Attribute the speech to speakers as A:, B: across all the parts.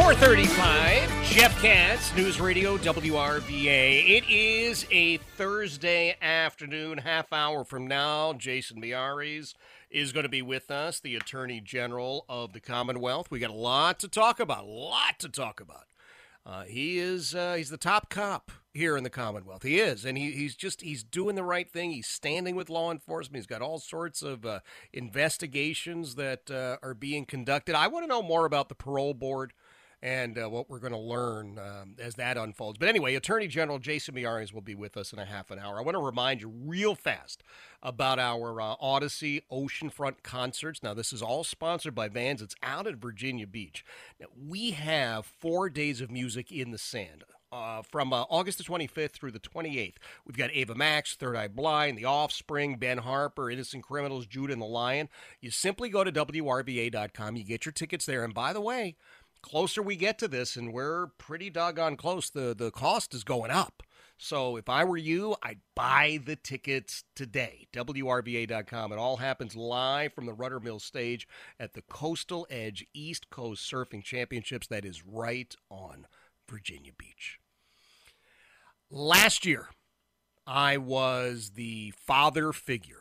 A: 435, Jeff Katz, News Radio WRVA. It is a Thursday afternoon, half hour from now. Jason Miyares is going to be with us, the Attorney General of the Commonwealth. We got a lot to talk about, a lot to talk about. Uh, he is uh, he's the top cop here in the Commonwealth. He is, and he, he's just he's doing the right thing. He's standing with law enforcement. He's got all sorts of uh, investigations that uh, are being conducted. I want to know more about the parole board and uh, what we're going to learn um, as that unfolds. But anyway, Attorney General Jason Miyares will be with us in a half an hour. I want to remind you real fast about our uh, Odyssey Oceanfront concerts. Now, this is all sponsored by Vans. It's out at Virginia Beach. Now, we have four days of music in the sand. Uh, from uh, August the 25th through the 28th. We've got Ava Max, Third Eye Blind, The Offspring, Ben Harper, Innocent Criminals, Judah and the Lion. You simply go to WRVA.com. You get your tickets there. And by the way, closer we get to this, and we're pretty doggone close, the, the cost is going up. So if I were you, I'd buy the tickets today. WRVA.com. It all happens live from the Rudder Mill stage at the Coastal Edge East Coast Surfing Championships. That is right on Virginia Beach. Last year, I was the father figure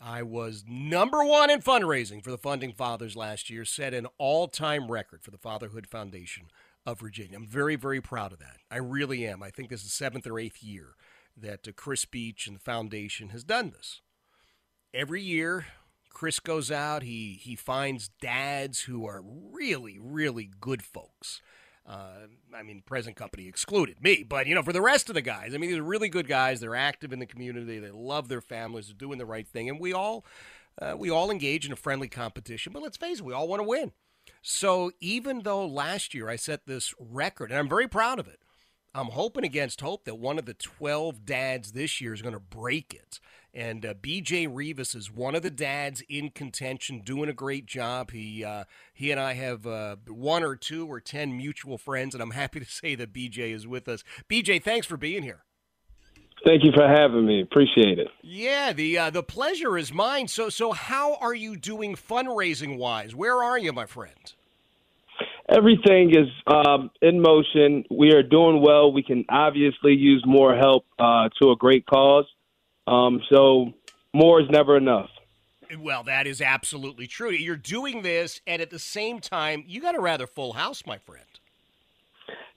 A: I was number one in fundraising for the Funding Fathers last year, set an all time record for the Fatherhood Foundation of Virginia. I'm very, very proud of that. I really am. I think this is the seventh or eighth year that uh, Chris Beach and the foundation has done this. Every year, Chris goes out, he, he finds dads who are really, really good folks uh, I mean, present company excluded me, but you know, for the rest of the guys, I mean, these are really good guys. They're active in the community. They love their families. They're doing the right thing, and we all uh, we all engage in a friendly competition. But let's face it, we all want to win. So even though last year I set this record, and I'm very proud of it, I'm hoping against hope that one of the 12 dads this year is going to break it. And uh, BJ Rivas is one of the dads in contention, doing a great job. He uh, he and I have uh, one or two or ten mutual friends, and I'm happy to say that BJ is with us. BJ, thanks for being here.
B: Thank you for having me. Appreciate it.
A: Yeah, the uh, the pleasure is mine. So so how are you doing fundraising wise? Where are you, my friend?
B: Everything is um, in motion. We are doing well. We can obviously use more help uh, to a great cause. Um, so more is never enough.
A: Well, that is absolutely true. You're doing this, and at the same time, you got a rather full house, my friend.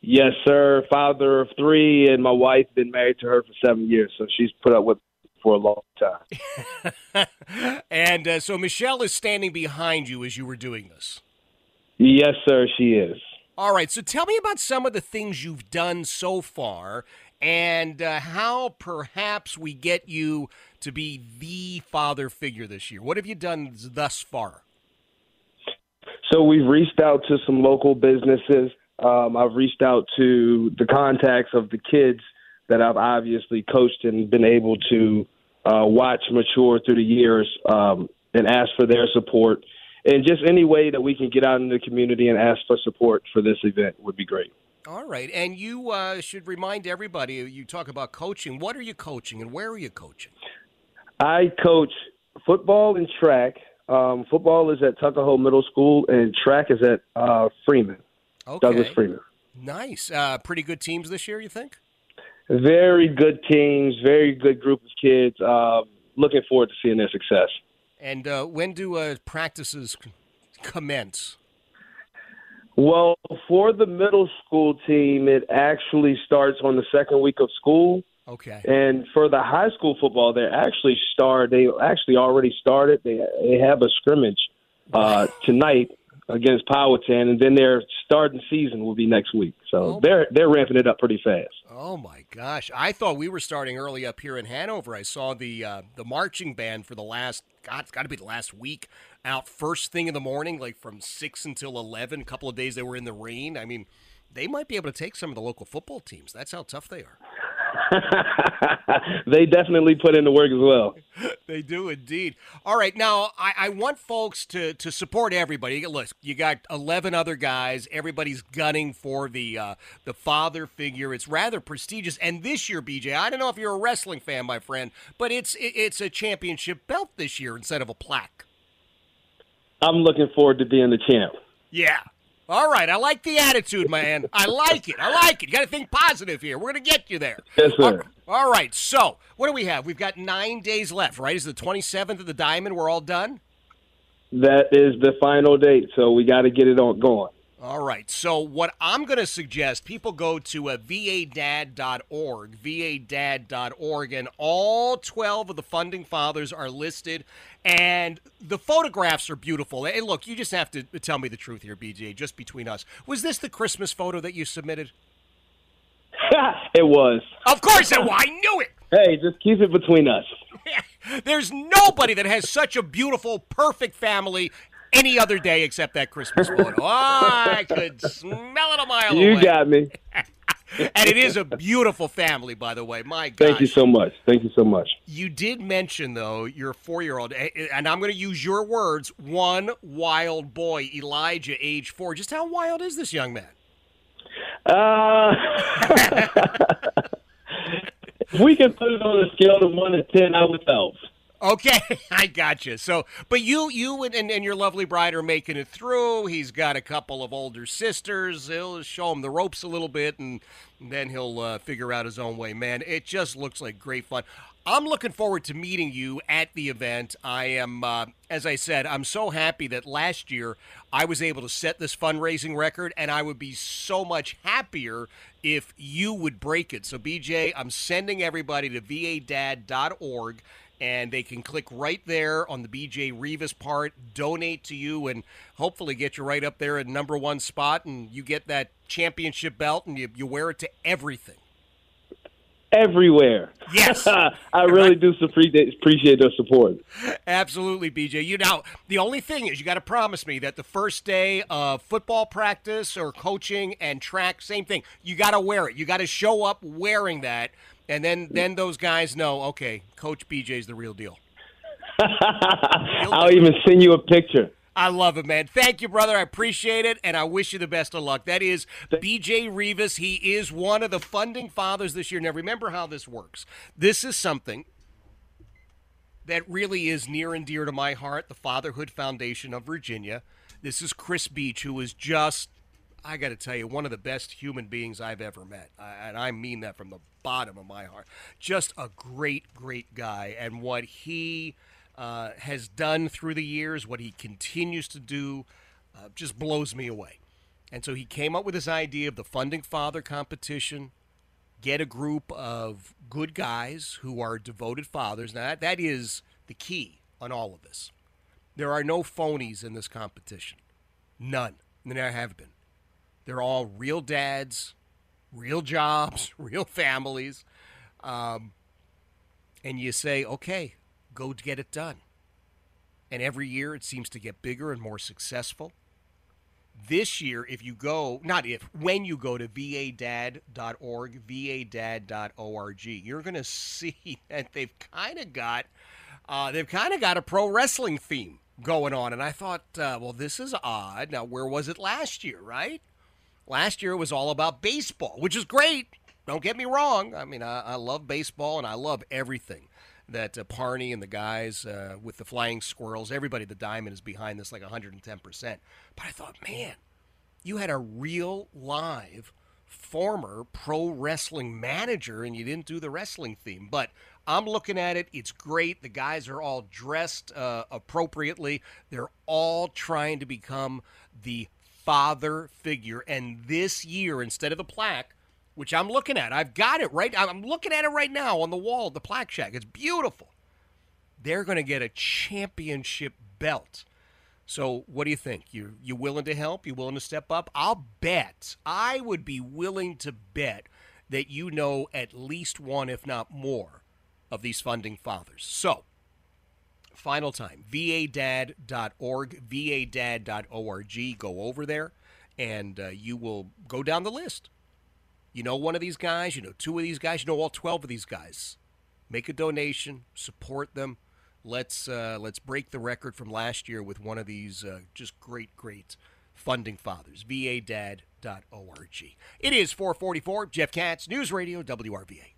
B: Yes, sir. Father of three, and my wife been married to her for seven years, so she's put up with for a long
A: time. and uh, so Michelle is standing behind you as you were doing this.
B: Yes, sir. She is.
A: All right. So tell me about some of the things you've done so far, and uh, how perhaps we get you to be the father figure this year. What have you done thus far?
B: So we've reached out to some local businesses. Um, I've reached out to the contacts of the kids that I've obviously coached and been able to uh, watch mature through the years um, and ask for their support. And just any way that we can get out in the community and ask for support for this event would be great.
A: All right. And you uh, should remind everybody you talk about coaching. What are you coaching and where are you coaching?
B: I coach football and track. Um, football is at Tuckahoe Middle School, and track is at uh, Freeman,
A: okay.
B: Douglas Freeman.
A: Nice. Uh, pretty good teams this year, you think?
B: Very good teams, very good group of kids. Uh, looking forward to seeing their success.
A: And uh, when do uh, practices commence?
B: Well, for the middle school team, it actually starts on the second week of school.
A: Okay.
B: And for the high school football, they actually start. They actually already started. They they have a scrimmage uh, tonight against Powhatan, and then their starting season will be next week. So
A: Oh.
B: they're they're ramping it up pretty fast.
A: Oh my gosh! I thought we were starting early up here in Hanover. I saw the uh, the marching band for the last God, it's got to be the last week out first thing in the morning, like from six until eleven. A couple of days they were in the rain. I mean, they might be able to take some of the local football teams. That's how tough they are.
B: they definitely put in the work as well.
A: They do indeed. All right, now I, I want folks to to support everybody. Look, you got eleven other guys. Everybody's gunning for the uh, the father figure. It's rather prestigious. And this year, BJ, I don't know if you're a wrestling fan, my friend, but it's it- it's a championship belt this year instead of a plaque.
B: I'm looking forward to being the champ.
A: Yeah. All right, I like the attitude, man. I like it. I like it. You got to think positive here. We're going to get you there.
B: Yes, sir.
A: All- all right. So, what do we have? We've got nine days left, right? Is the 27th of the Diamond? We're all done?
B: That is the final date, so we got to get it on going.
A: All right. So, what I'm going to suggest, people go to uh, vadad.org, vadad.org, and all 12 of the funding fathers are listed. And the photographs are beautiful. And look, you just have to tell me the truth here, BJ, just between us. Was this the Christmas photo that you submitted?
B: it was.
A: Of course it was. I knew it.
B: Hey, just keep it between us.
A: There's nobody that has such a beautiful, perfect family any other day except that Christmas photo. Oh, I could smell it a mile away.
B: You got me.
A: and it is a beautiful family, by the way. My gosh.
B: Thank you so much. Thank you so much.
A: You did mention, though, your four year old, and I'm going to use your words one wild boy, Elijah, age four. Just how wild is this young man?
B: Uh, if we can put it on a scale of one to ten, I would help.
A: Okay, I got you. So, but you, you and, and, and your lovely bride are making it through. He's got a couple of older sisters. He'll show him the ropes a little bit, and then he'll uh, figure out his own way. Man, it just looks like great fun. I'm looking forward to meeting you at the event. I am, uh, as I said, I'm so happy that last year I was able to set this fundraising record, and I would be so much happier if you would break it. So, BJ, I'm sending everybody to vadad.org and they can click right there on the BJ Rivas part, donate to you, and hopefully get you right up there at number one spot, and you get that championship belt, and you, you wear it to everything.
B: Everywhere.
A: Yes.
B: I really do appreciate appreciate their support.
A: Absolutely, BJ. You now the only thing is you got to promise me that the first day of football practice or coaching and track, same thing. You got to wear it. You got to show up wearing that, and then mm. then those guys know, okay, Coach BJ's the real deal.
B: I'll even send you a picture.
A: I love it, man. Thank you, brother. I appreciate it, and I wish you the best of luck. That is BJ Rivas. He is one of the funding fathers this year. Now, remember how this works. This is something that really is near and dear to my heart the Fatherhood Foundation of Virginia. This is Chris Beach, who is just, I got to tell you, one of the best human beings I've ever met. I- And I mean that from the bottom of my heart. Just a great, great guy. And what he uh, has done through the years, what he continues to do, uh, just blows me away. And so he came up with this idea of the Funding Father competition. Get a group of good guys who are devoted fathers. Now, that, that is the key on all of this. There are no phonies in this competition. None. And there have been. They're all real dads, real jobs, real families. Um, and you say, okay, go get it done. And every year it seems to get bigger and more successful. This year, if you go, not if, when you go to vadad.org, vadad.org, you're going to see that they've kind of got, uh, they've kind of got a pro wrestling theme going on. And I thought, uh, well, this is odd. Now, where was it last year, right? Last year it was all about baseball, which is great. Don't get me wrong. I mean, I, I love baseball and I love everything that uh, Parney and the guys uh, with the flying squirrels, everybody, the diamond is behind this like 110%. But I thought, man, you had a real live former pro wrestling manager and you didn't do the wrestling theme. But I'm looking at it. It's great. The guys are all dressed uh, appropriately. They're all trying to become the father figure. And this year, instead of the plaque, which I'm looking at, I've got it right. I'm looking at it right now on the wall, the plaque shack. It's beautiful. They're going to get a championship belt. So, what do you think? You you willing to help? You willing to step up? I'll bet. I would be willing to bet that you know at least one, if not more, of these funding fathers. So, final time vadad.org, vadad.org. Go over there and uh, you will go down the list. You know one of these guys, you know two of these guys, you know all 12 of these guys. Make a donation, support them. Let's uh, let's break the record from last year with one of these uh, just great, great funding fathers. vadad.org. It is 444. Jeff Katz, News Radio, WRVA.